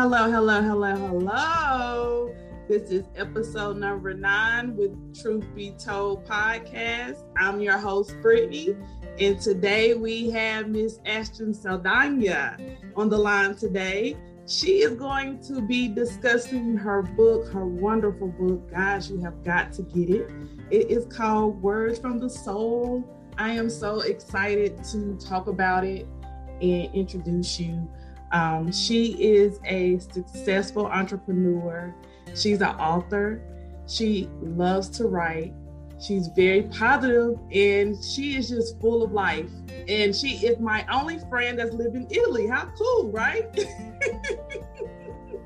Hello, hello, hello, hello. This is episode number nine with Truth Be Told podcast. I'm your host, Brittany, and today we have Miss Ashton Saldana on the line today. She is going to be discussing her book, her wonderful book. Guys, you have got to get it. It is called Words from the Soul. I am so excited to talk about it and introduce you um, she is a successful entrepreneur. She's an author. She loves to write. She's very positive and she is just full of life. And she is my only friend that's lived in Italy. How cool, right?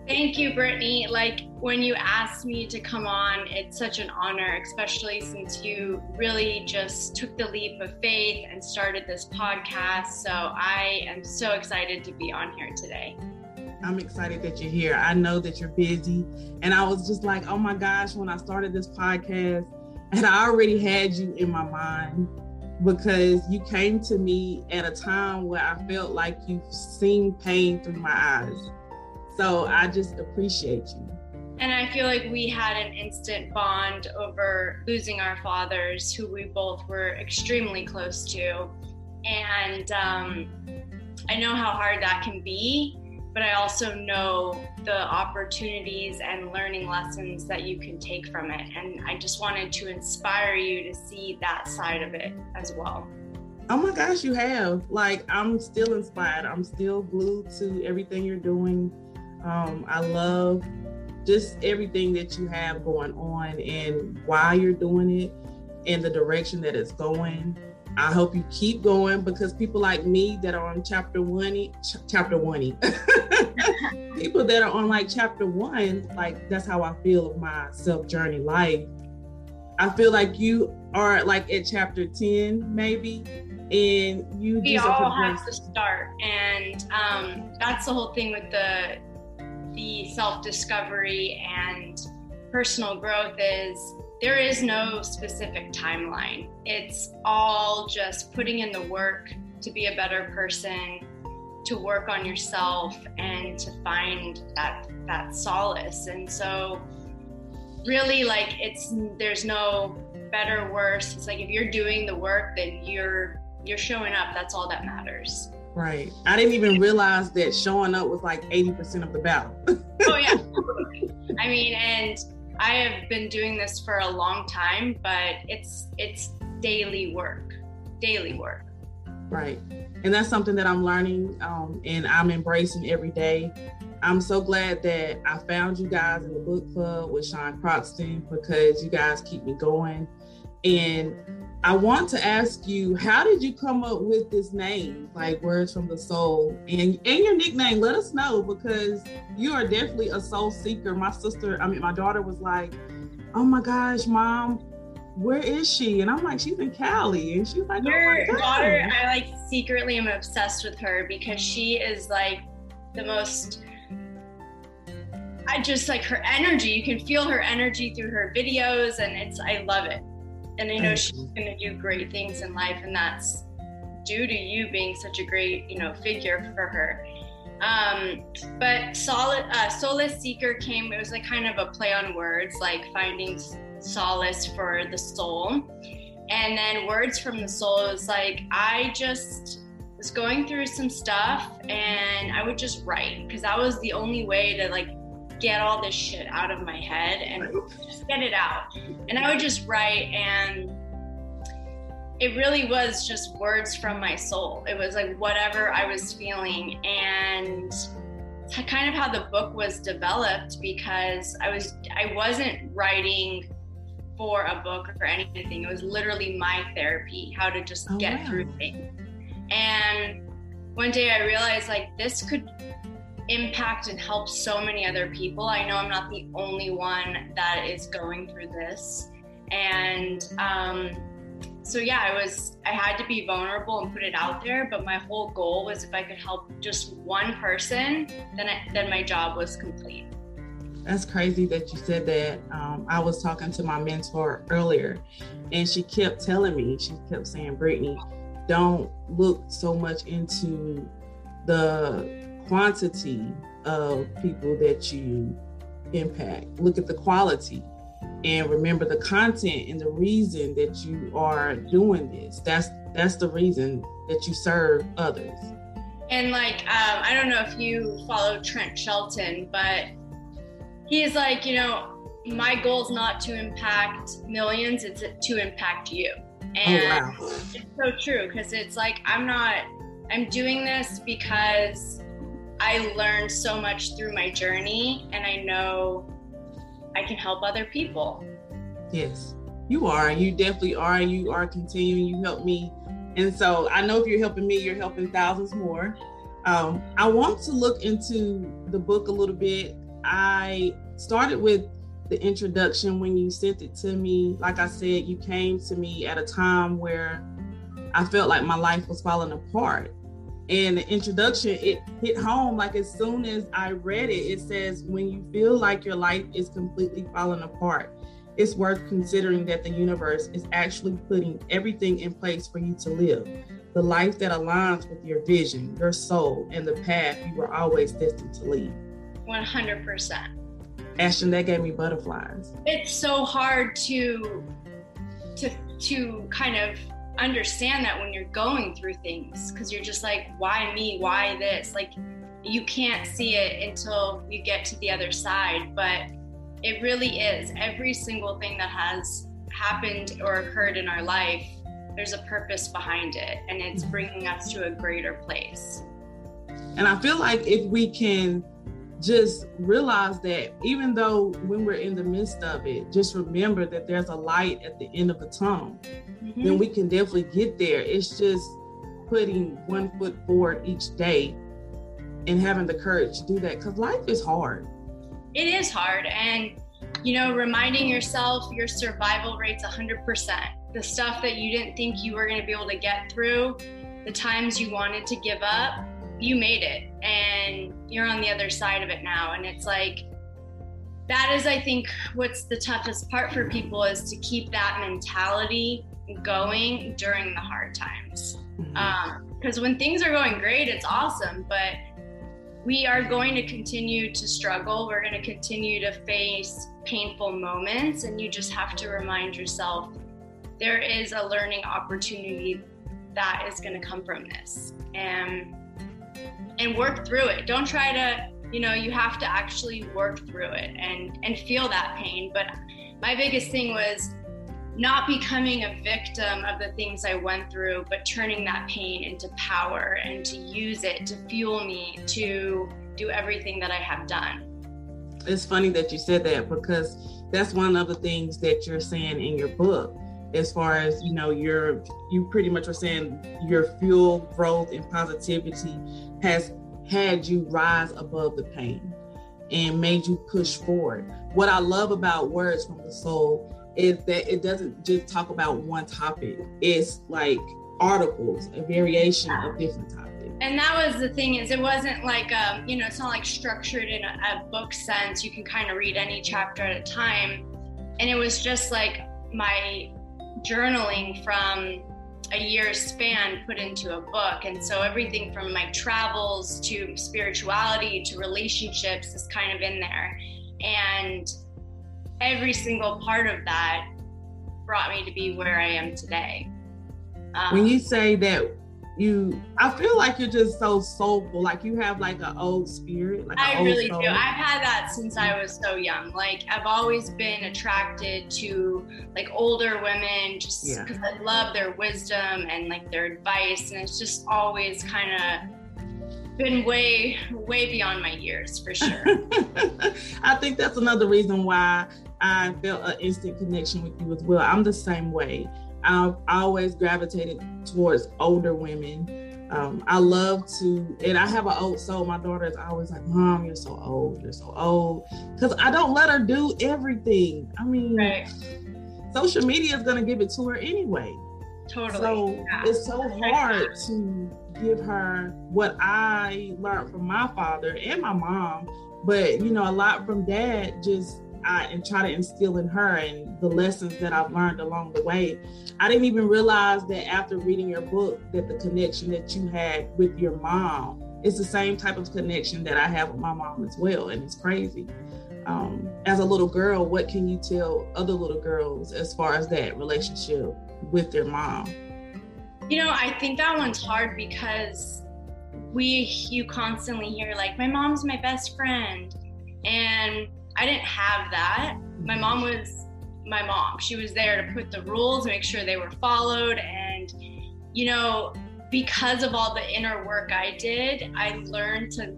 Thank you, Brittany. Like when you asked me to come on, it's such an honor, especially since you really just took the leap of faith and started this podcast. So I am so excited to be on here today. I'm excited that you're here. I know that you're busy. And I was just like, oh my gosh, when I started this podcast, and I already had you in my mind because you came to me at a time where I felt like you've seen pain through my eyes so I just appreciate you. And I feel like we had an instant bond over losing our fathers, who we both were extremely close to. And um, I know how hard that can be, but I also know the opportunities and learning lessons that you can take from it. And I just wanted to inspire you to see that side of it as well. Oh my gosh, you have. Like, I'm still inspired. I'm still glued to everything you're doing um, I love just everything that you have going on and why you're doing it and the direction that it's going. I hope you keep going because people like me that are on chapter one, ch- chapter one, people that are on like chapter one, like that's how I feel of my self journey life. I feel like you are like at chapter 10, maybe, and you we all have to start. And um, that's the whole thing with the the self discovery and personal growth is there is no specific timeline. It's all just putting in the work to be a better person, to work on yourself and to find that that solace. And so really like it's there's no better worse. It's like if you're doing the work then you're you're showing up. That's all that matters. Right. I didn't even realize that showing up was like 80% of the battle. oh, yeah. I mean, and I have been doing this for a long time, but it's it's daily work, daily work. Right. And that's something that I'm learning um, and I'm embracing every day. I'm so glad that I found you guys in the book club with Sean Croxton because you guys keep me going. And I want to ask you, how did you come up with this name, like Words from the Soul, and and your nickname? Let us know because you are definitely a soul seeker. My sister, I mean, my daughter was like, "Oh my gosh, mom, where is she?" And I'm like, "She's in Cali," and she's like, "Your oh daughter, I like secretly am obsessed with her because she is like the most." I just like her energy. You can feel her energy through her videos, and it's I love it and I know she's going to do great things in life, and that's due to you being such a great, you know, figure for her. Um, but solid, uh, soulace seeker came. It was like kind of a play on words, like finding solace for the soul, and then words from the soul is like I just was going through some stuff, and I would just write because that was the only way to like get all this shit out of my head and just get it out. And I would just write and it really was just words from my soul. It was like whatever I was feeling and kind of how the book was developed because I was I wasn't writing for a book or anything. It was literally my therapy, how to just oh, get wow. through things. And one day I realized like this could impact and help so many other people. I know I'm not the only one that is going through this. And um, so, yeah, I was, I had to be vulnerable and put it out there. But my whole goal was if I could help just one person, then, I, then my job was complete. That's crazy that you said that. Um, I was talking to my mentor earlier, and she kept telling me, she kept saying, Brittany, don't look so much into the quantity of people that you impact. Look at the quality and remember the content and the reason that you are doing this. That's that's the reason that you serve others. And like, um, I don't know if you follow Trent Shelton, but he's like, you know, my goal is not to impact millions; it's to impact you. And oh, wow. it's so true because it's like I'm not. I'm doing this because I learned so much through my journey, and I know I can help other people. Yes, you are. You definitely are. And You are continuing. You help me. And so I know if you're helping me, you're helping thousands more. Um, I want to look into the book a little bit. I started with the introduction when you sent it to me. Like I said, you came to me at a time where I felt like my life was falling apart. And the introduction, it hit home like as soon as I read it, it says, when you feel like your life is completely falling apart, it's worth considering that the universe is actually putting everything in place for you to live. The life that aligns with your vision, your soul, and the path you were always destined to lead. 100%. Ashton, that gave me butterflies. It's so hard to to to kind of understand that when you're going through things because you're just like, why me? Why this? Like, you can't see it until you get to the other side. But it really is every single thing that has happened or occurred in our life, there's a purpose behind it, and it's bringing us to a greater place. And I feel like if we can just realize that even though when we're in the midst of it, just remember that there's a light at the end of the tunnel, mm-hmm. then we can definitely get there. It's just putting one foot forward each day and having the courage to do that because life is hard. It is hard. And, you know, reminding yourself your survival rate's 100%. The stuff that you didn't think you were going to be able to get through, the times you wanted to give up, you made it and you're on the other side of it now. And it's like that is i think what's the toughest part for people is to keep that mentality going during the hard times. Because mm-hmm. um, when things are going great it's awesome but we are going to continue to struggle. We're going to continue to face painful moments and you just have to remind yourself there is a learning opportunity that is going to come from this. And and work through it. Don't try to, you know, you have to actually work through it and and feel that pain. But my biggest thing was not becoming a victim of the things I went through, but turning that pain into power and to use it to fuel me to do everything that I have done. It's funny that you said that because that's one of the things that you're saying in your book as far as you know you're you pretty much were saying your fuel growth and positivity has had you rise above the pain and made you push forward. What I love about Words from the Soul is that it doesn't just talk about one topic, it's like articles, a variation of different topics. And that was the thing is it wasn't like um, you know it's not like structured in a, a book sense. You can kind of read any chapter at a time, and it was just like my journaling from a year's span put into a book. And so everything from my travels to spirituality to relationships is kind of in there. And every single part of that brought me to be where I am today. Um, when you say that you i feel like you're just so soulful like you have like an old spirit like i really soul. do i've had that since i was so young. Like i've always been attracted to like older women just because yeah. i love their wisdom and like their advice and it's just always kind of been way way beyond my years for sure. I think that's another reason why i felt an instant connection with you as well. I'm the same way I've always gravitated towards older women. Um, I love to, and I have an old soul. My daughter is always like, "Mom, you're so old. You're so old," because I don't let her do everything. I mean, right. social media is gonna give it to her anyway. Totally. So yeah. it's so hard to give her what I learned from my father and my mom, but you know, a lot from dad just I, and try to instill in her and the lessons that I've learned along the way. I didn't even realize that after reading your book that the connection that you had with your mom it's the same type of connection that I have with my mom as well, and it's crazy. Um, as a little girl, what can you tell other little girls as far as that relationship with their mom? You know, I think that one's hard because we you constantly hear like my mom's my best friend and I didn't have that. My mom was my mom. She was there to put the rules, make sure they were followed and you know, because of all the inner work I did, I learned to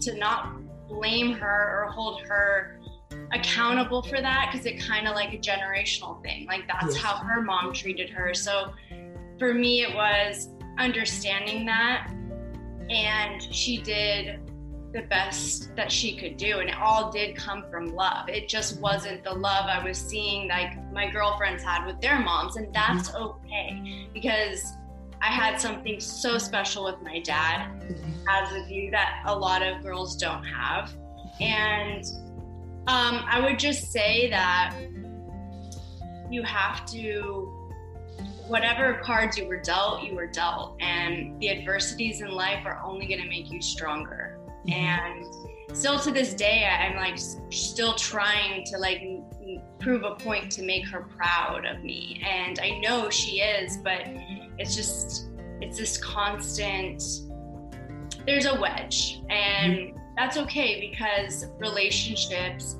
to not blame her or hold her accountable for that because it kind of like a generational thing. Like that's yes. how her mom treated her. So for me it was understanding that and she did the best that she could do and it all did come from love it just wasn't the love i was seeing like my girlfriends had with their moms and that's mm-hmm. okay because i had something so special with my dad mm-hmm. as a view that a lot of girls don't have and um, i would just say that you have to whatever cards you were dealt, you were dealt. And the adversities in life are only going to make you stronger. Mm-hmm. And still to this day, I'm like still trying to like prove a point to make her proud of me. And I know she is, but it's just, it's this constant, there's a wedge. And mm-hmm. that's okay because relationships,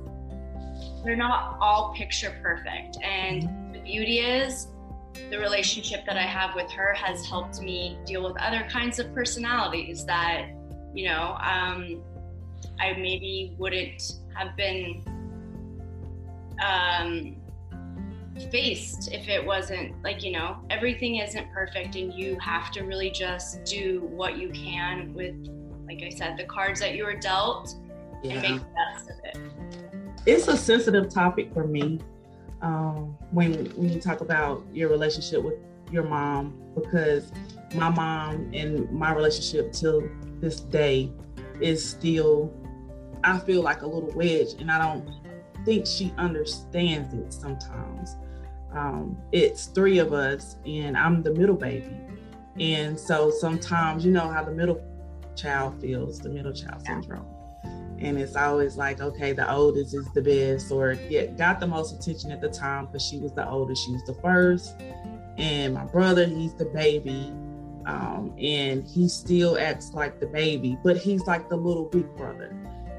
they're not all picture perfect. And mm-hmm. the beauty is, the relationship that I have with her has helped me deal with other kinds of personalities that, you know, um, I maybe wouldn't have been um, faced if it wasn't like, you know, everything isn't perfect and you have to really just do what you can with, like I said, the cards that you were dealt yeah. and make the best of it. It's a sensitive topic for me um, when when you talk about your relationship with your mom because my mom and my relationship till this day is still I feel like a little wedge and I don't think she understands it sometimes. Um, it's three of us and I'm the middle baby. And so sometimes you know how the middle child feels, the middle child syndrome and it's always like okay the oldest is the best or yeah got the most attention at the time because she was the oldest she was the first and my brother he's the baby um, and he still acts like the baby but he's like the little big brother.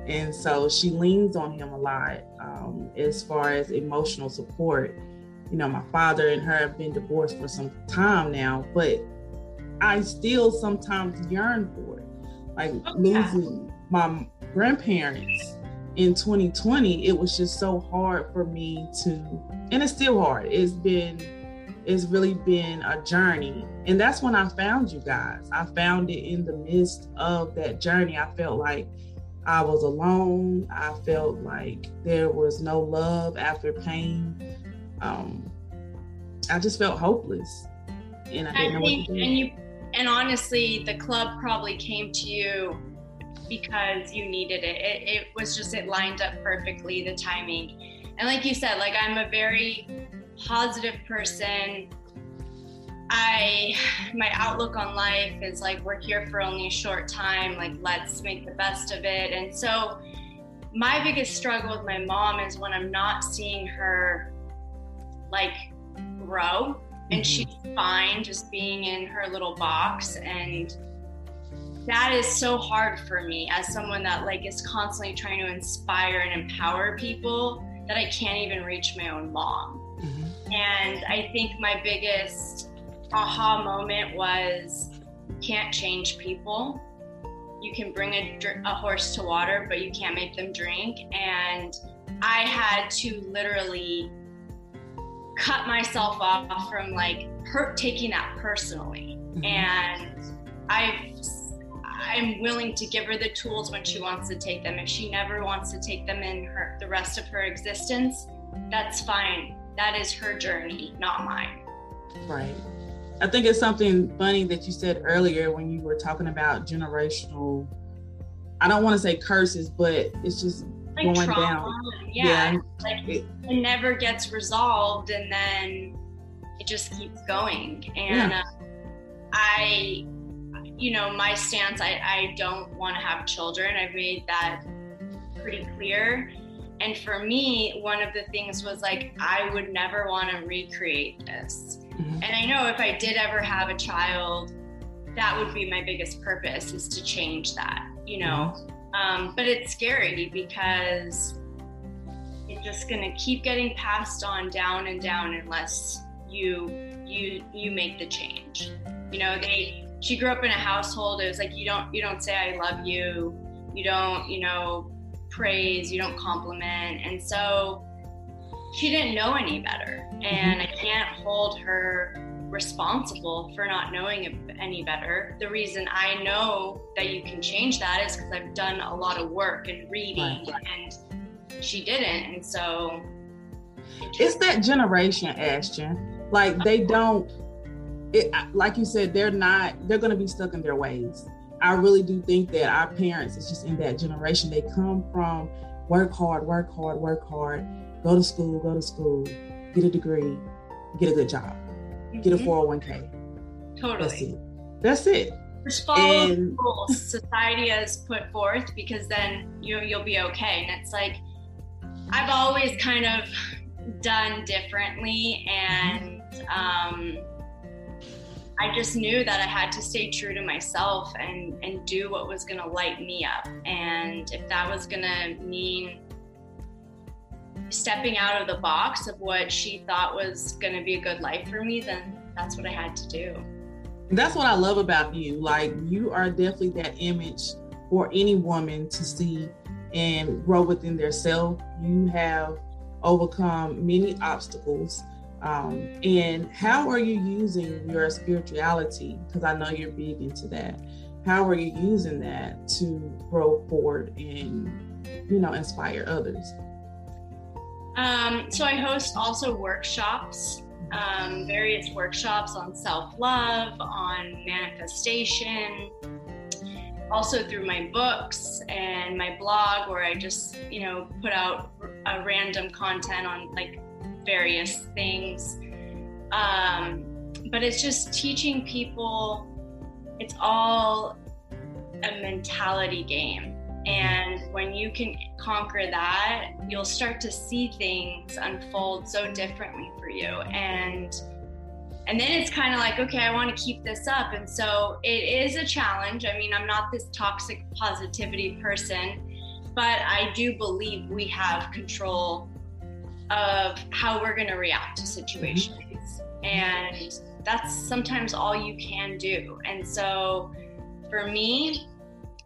And so she leans on him a lot um, as far as emotional support. You know my father and her have been divorced for some time now but i still sometimes yearn for it. Like oh, losing my grandparents in 2020 it was just so hard for me to and it's still hard. It's been it's really been a journey and that's when i found you guys i found it in the midst of that journey i felt like i was alone i felt like there was no love after pain um i just felt hopeless and i didn't I know think, what to do and you and honestly the club probably came to you because you needed it. it. It was just, it lined up perfectly, the timing. And like you said, like I'm a very positive person. I, my outlook on life is like, we're here for only a short time, like, let's make the best of it. And so, my biggest struggle with my mom is when I'm not seeing her like grow and mm-hmm. she's fine just being in her little box and that is so hard for me as someone that like is constantly trying to inspire and empower people that I can't even reach my own mom. Mm-hmm. And I think my biggest aha moment was can't change people. You can bring a, a horse to water, but you can't make them drink. And I had to literally cut myself off from like hurt taking that personally. Mm-hmm. And I've I'm willing to give her the tools when she wants to take them. If she never wants to take them in her the rest of her existence, that's fine. That is her journey, not mine. Right. I think it's something funny that you said earlier when you were talking about generational I don't want to say curses, but it's just like going trauma. down. Yeah. yeah. Like it, it, never gets resolved and then it just keeps going. And yeah. uh, I you know, my stance, I, I don't want to have children. I've made that pretty clear. And for me, one of the things was like, I would never want to recreate this. Mm-hmm. And I know if I did ever have a child, that would be my biggest purpose is to change that, you know. Mm-hmm. Um, but it's scary because it's just going to keep getting passed on down and down unless you you you make the change. You know, they she grew up in a household it was like you don't you don't say i love you you don't you know praise you don't compliment. And so she didn't know any better. And mm-hmm. i can't hold her responsible for not knowing any better. The reason i know that you can change that is because i've done a lot of work and reading right. and she didn't. And so it's that generation ashton. Like they don't it, like you said, they're not, they're going to be stuck in their ways. I really do think that our parents, it's just in that generation, they come from work hard, work hard, work hard, go to school, go to school, get a degree, get a good job, mm-hmm. get a 401k. Totally. That's it. That's it. Just follow and, the rules society has put forth because then you you'll be okay. And it's like I've always kind of done differently and um I just knew that I had to stay true to myself and and do what was going to light me up. And if that was going to mean stepping out of the box of what she thought was going to be a good life for me, then that's what I had to do. That's what I love about you. Like you are definitely that image for any woman to see and grow within their self. You have overcome many obstacles um, and how are you using your spirituality? Because I know you're big into that. How are you using that to grow forward and, you know, inspire others? Um, so I host also workshops, um, various workshops on self love, on manifestation, also through my books and my blog, where I just, you know, put out a random content on like various things. Um, but it's just teaching people, it's all a mentality game. And when you can conquer that, you'll start to see things unfold so differently for you. And and then it's kind of like, okay, I want to keep this up. And so it is a challenge. I mean, I'm not this toxic positivity person, but I do believe we have control of how we're going to react to situations. And that's sometimes all you can do. And so for me,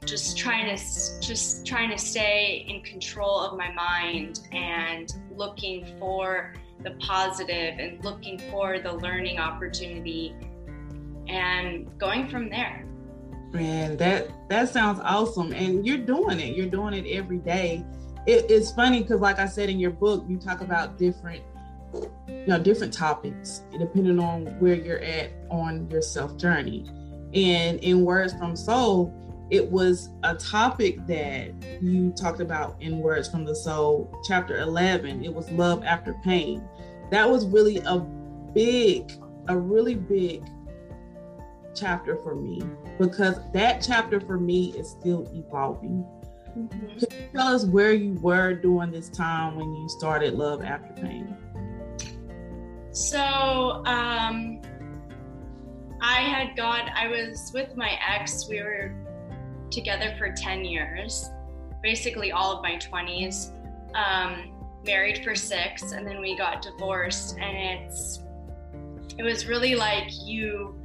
just trying to just trying to stay in control of my mind and looking for the positive and looking for the learning opportunity and going from there man that that sounds awesome and you're doing it you're doing it every day it, it's funny because like i said in your book you talk about different you know different topics depending on where you're at on your self journey. And in words from soul it was a topic that you talked about in words from the soul chapter 11 it was love after pain. That was really a big a really big chapter for me because that chapter for me is still evolving Tell us where you were during this time when you started Love After Pain? So, um, I had got, I was with my ex. We were together for 10 years, basically all of my 20s. Um, married for six, and then we got divorced. And it's, it was really like you,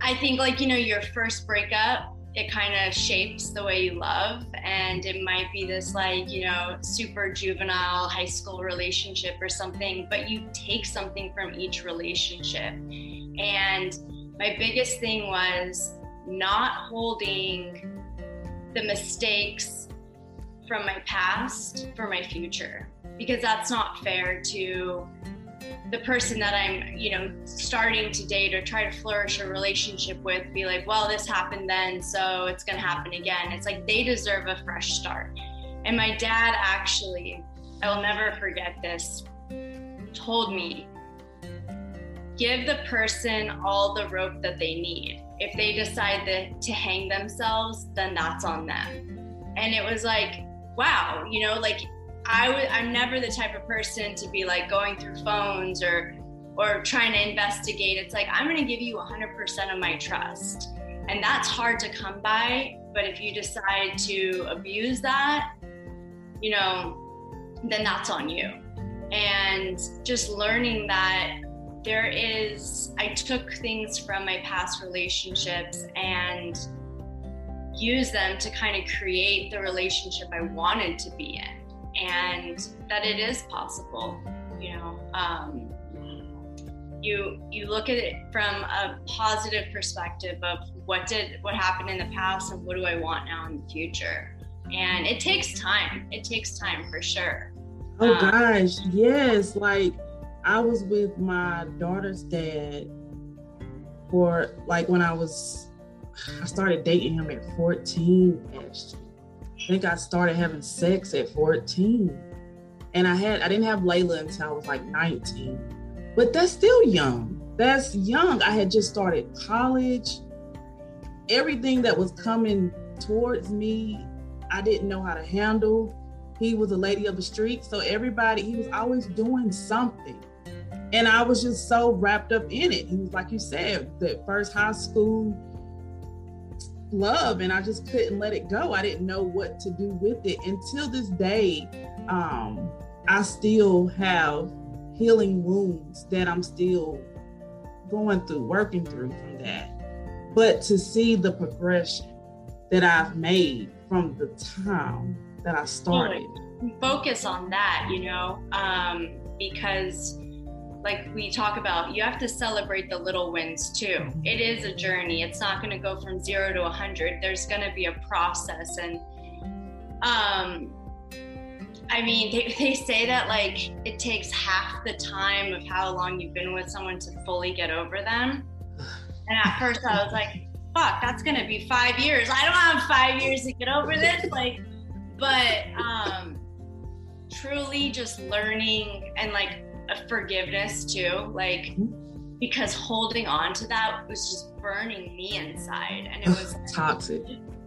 I think, like, you know, your first breakup it kind of shapes the way you love and it might be this like you know super juvenile high school relationship or something but you take something from each relationship. And my biggest thing was not holding the mistakes from my past for my future because that's not fair to the person that I'm, you know, starting to date or try to flourish a relationship with be like, well, this happened then, so it's going to happen again. It's like they deserve a fresh start. And my dad actually, I will never forget this, told me, give the person all the rope that they need. If they decide to, to hang themselves, then that's on them. And it was like, wow, you know, like I would I'm never the type of person to be like going through phones or or trying to investigate. It's like I'm going to give you 100% of my trust. And that's hard to come by, but if you decide to abuse that, you know, then that's on you. And just learning that there is, I took things from my past relationships and use them to kind of create the relationship I wanted to be in, and that it is possible. You know, um, you you look at it from a positive perspective of what did what happened in the past and what do I want now in the future. And it takes time. It takes time for sure. Oh um, gosh, yes. Like I was with my daughter's dad for like when I was I started dating him at 14 actually. I think I started having sex at 14. And I had I didn't have Layla until I was like 19. But that's still young. That's young. I had just started college. Everything that was coming towards me, I didn't know how to handle. He was a lady of the street. So everybody, he was always doing something. And I was just so wrapped up in it. He was, like you said, the first high school love, and I just couldn't let it go. I didn't know what to do with it until this day. Um, I still have healing wounds that I'm still going through, working through from that. But to see the progression that I've made from the time that I started. Focus on that, you know, um, because like we talk about, you have to celebrate the little wins too. It is a journey. It's not going to go from zero to a 100. There's going to be a process. And um, I mean, they, they say that like it takes half the time of how long you've been with someone to fully get over them. And at first I was like, fuck, that's going to be five years. I don't have five years to get over this. Like, but um, truly just learning and like, a forgiveness too, like mm-hmm. because holding on to that was just burning me inside, and it was toxic.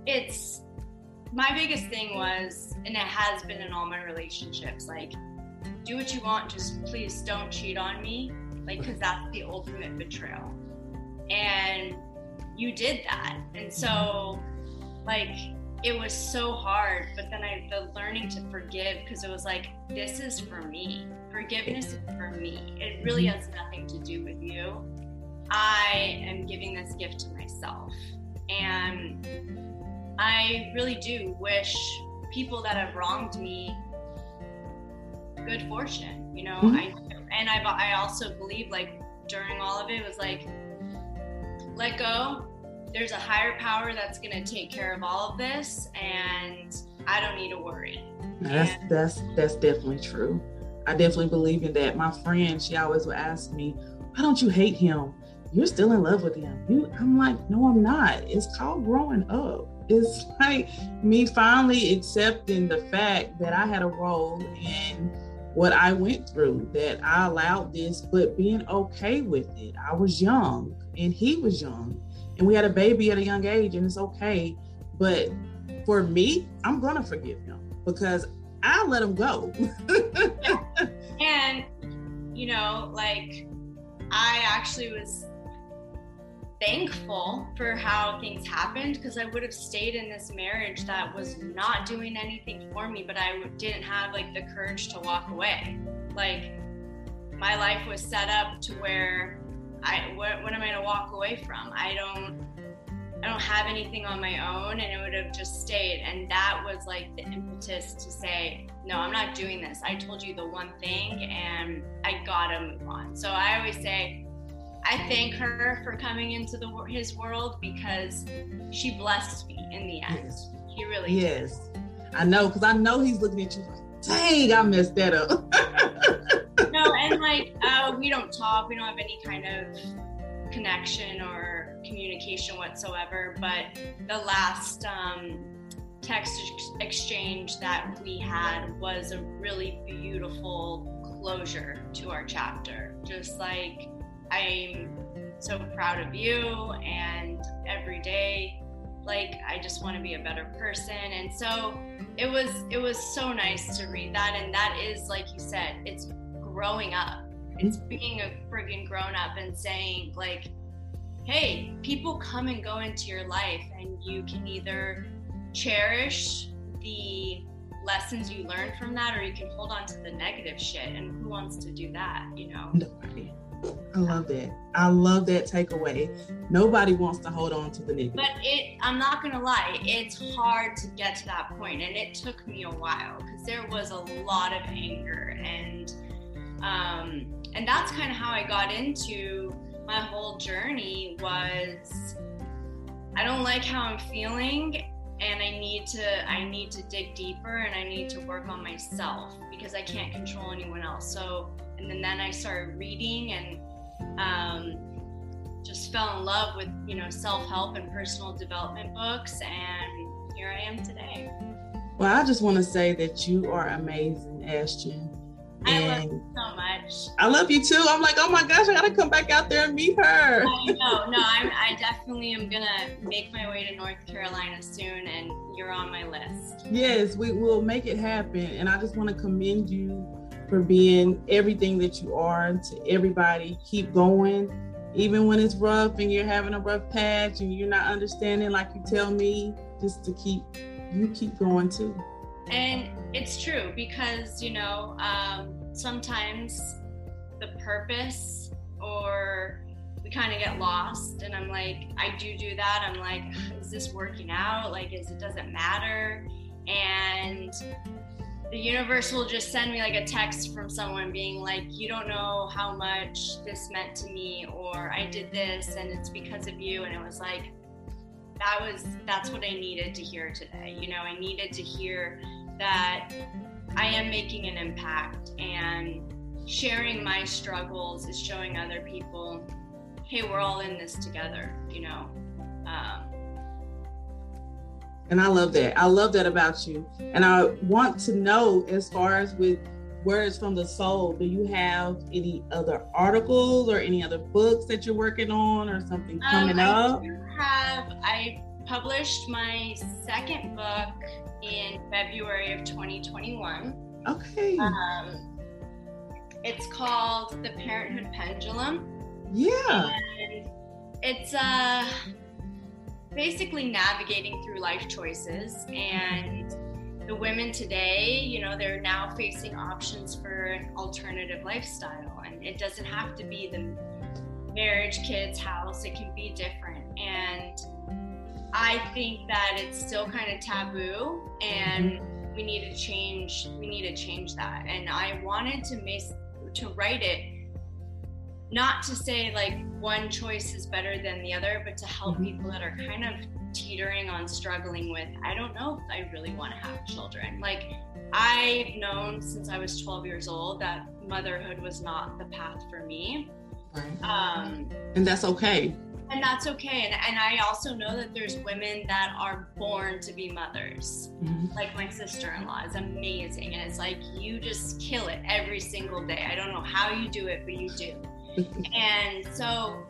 It's my biggest thing was, and it has been in all my relationships, like do what you want, just please don't cheat on me, like because that's the ultimate betrayal, and you did that, and so like it was so hard but then i the learning to forgive because it was like this is for me forgiveness is for me it really mm-hmm. has nothing to do with you i am giving this gift to myself and i really do wish people that have wronged me good fortune you know mm-hmm. i and i i also believe like during all of it was like let go there's a higher power that's going to take care of all of this and I don't need to worry. That's and, that's that's definitely true. I definitely believe in that. My friend, she always would ask me, "Why don't you hate him? You're still in love with him." You, I'm like, "No, I'm not. It's called growing up. It's like me finally accepting the fact that I had a role in what I went through, that I allowed this, but being okay with it. I was young and he was young and we had a baby at a young age and it's okay but for me i'm gonna forgive him because i let him go and you know like i actually was thankful for how things happened because i would have stayed in this marriage that was not doing anything for me but i didn't have like the courage to walk away like my life was set up to where I what, what am I gonna walk away from? I don't I don't have anything on my own and it would have just stayed. And that was like the impetus to say, no, I'm not doing this. I told you the one thing and I gotta move on. So I always say, I thank her for coming into the his world because she blessed me in the end. Yes. He really yes. Did. I know because I know he's looking at you like, dang, I messed that up. no, and like uh, we don't talk. We don't have any kind of connection or communication whatsoever. But the last um, text exchange that we had was a really beautiful closure to our chapter. Just like I'm so proud of you and every day like I just want to be a better person and so it was it was so nice to read that and that is like you said it's growing up it's mm-hmm. being a friggin' grown up and saying like hey people come and go into your life and you can either cherish the lessons you learn from that or you can hold on to the negative shit and who wants to do that you know nobody I love that. I love that takeaway. Nobody wants to hold on to the negative. But it I'm not gonna lie, it's hard to get to that point and it took me a while because there was a lot of anger and um and that's kind of how I got into my whole journey was I don't like how I'm feeling and I need to I need to dig deeper and I need to work on myself because I can't control anyone else. So and then, then I started reading and um, just fell in love with you know self-help and personal development books and here I am today. Well, I just want to say that you are amazing, Ashton. I love you so much. I love you too. I'm like, oh my gosh, I gotta come back out there and meet her. I know, no, I'm, I definitely am gonna make my way to North Carolina soon, and you're on my list. Yes, we will make it happen, and I just want to commend you for being everything that you are to everybody. Keep going, even when it's rough and you're having a rough patch and you're not understanding, like you tell me, just to keep you keep going too. And it's true because you know um, sometimes the purpose or we kind of get lost and i'm like i do do that i'm like is this working out like is it doesn't matter and the universe will just send me like a text from someone being like, you don't know how much this meant to me, or I did this and it's because of you. And it was like, that was, that's what I needed to hear today. You know, I needed to hear that I am making an impact and sharing my struggles is showing other people, hey, we're all in this together, you know. Um, and I love that. I love that about you. And I want to know, as far as with Words from the Soul, do you have any other articles or any other books that you're working on or something um, coming um, I up? I have. I published my second book in February of 2021. Okay. Um, it's called The Parenthood Pendulum. Yeah. And it's. Uh, basically navigating through life choices and the women today you know they're now facing options for an alternative lifestyle and it doesn't have to be the marriage kids house it can be different and i think that it's still kind of taboo and we need to change we need to change that and i wanted to make to write it not to say like one choice is better than the other, but to help mm-hmm. people that are kind of teetering on struggling with, I don't know if I really want to have children. Like, I've known since I was 12 years old that motherhood was not the path for me. Right. Um, and that's okay. And that's okay. And, and I also know that there's women that are born to be mothers. Mm-hmm. Like my sister in law is amazing. And it's like you just kill it every single day. I don't know how you do it, but you do and so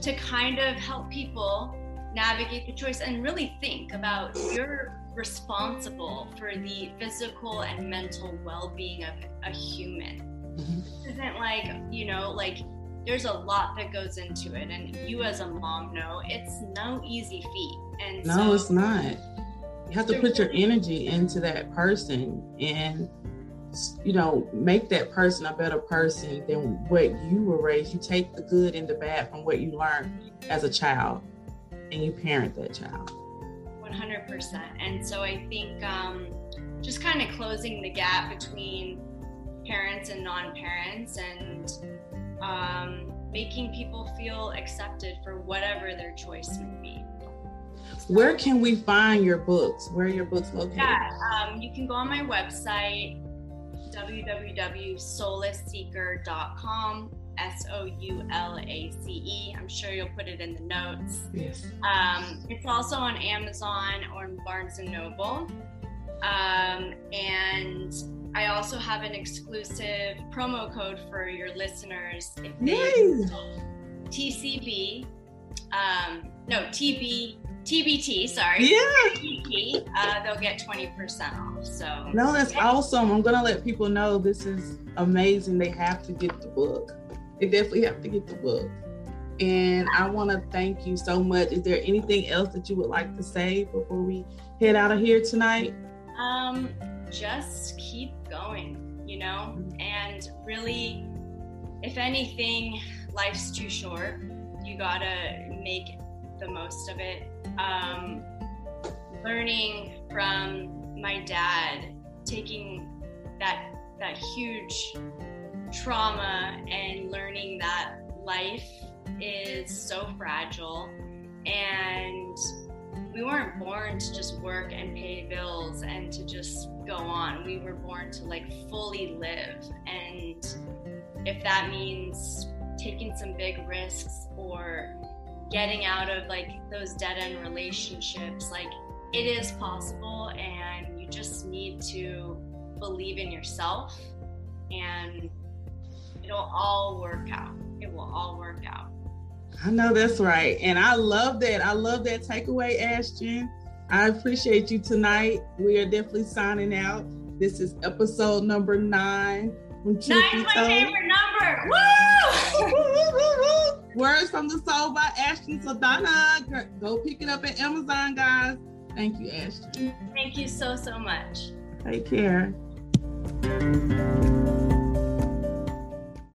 to kind of help people navigate the choice and really think about you're responsible for the physical and mental well-being of a human mm-hmm. isn't like you know like there's a lot that goes into it and you as a mom know it's no easy feat and no so, it's not you have to put your energy into that person and you know, make that person a better person than what you were raised. You take the good and the bad from what you learned as a child and you parent that child. 100%. And so I think um, just kind of closing the gap between parents and non parents and um, making people feel accepted for whatever their choice may be. Where can we find your books? Where are your books located? Yeah, um, you can go on my website, www.soulaceseeker.com. S O U L A C E. I'm sure you'll put it in the notes. Yes. Um, it's also on Amazon or Barnes and Noble. Um, and I also have an exclusive promo code for your listeners. If they, TCB, um, no TB, TBT. Sorry. Yeah. TBT, uh, they'll get twenty percent off. So. No, that's awesome. I'm gonna let people know this is amazing. They have to get the book. They definitely have to get the book. And I want to thank you so much. Is there anything else that you would like to say before we head out of here tonight? Um, just keep going, you know, and really, if anything, life's too short. You gotta make the most of it. Um, learning from my dad, taking that that huge trauma and learning that life is so fragile and we weren't born to just work and pay bills and to just go on. We were born to like fully live. And if that means taking some big risks or getting out of like those dead end relationships, like it is possible and you just need to believe in yourself and it'll all work out. It will all work out. I know that's right. And I love that. I love that takeaway, Ashton. I appreciate you tonight. We are definitely signing out. This is episode number nine. Nine's my favorite number. Woo! Words from the Soul by Ashton Saldana. Go pick it up at Amazon, guys. Thank you, Ashton. Thank you so, so much. Take care.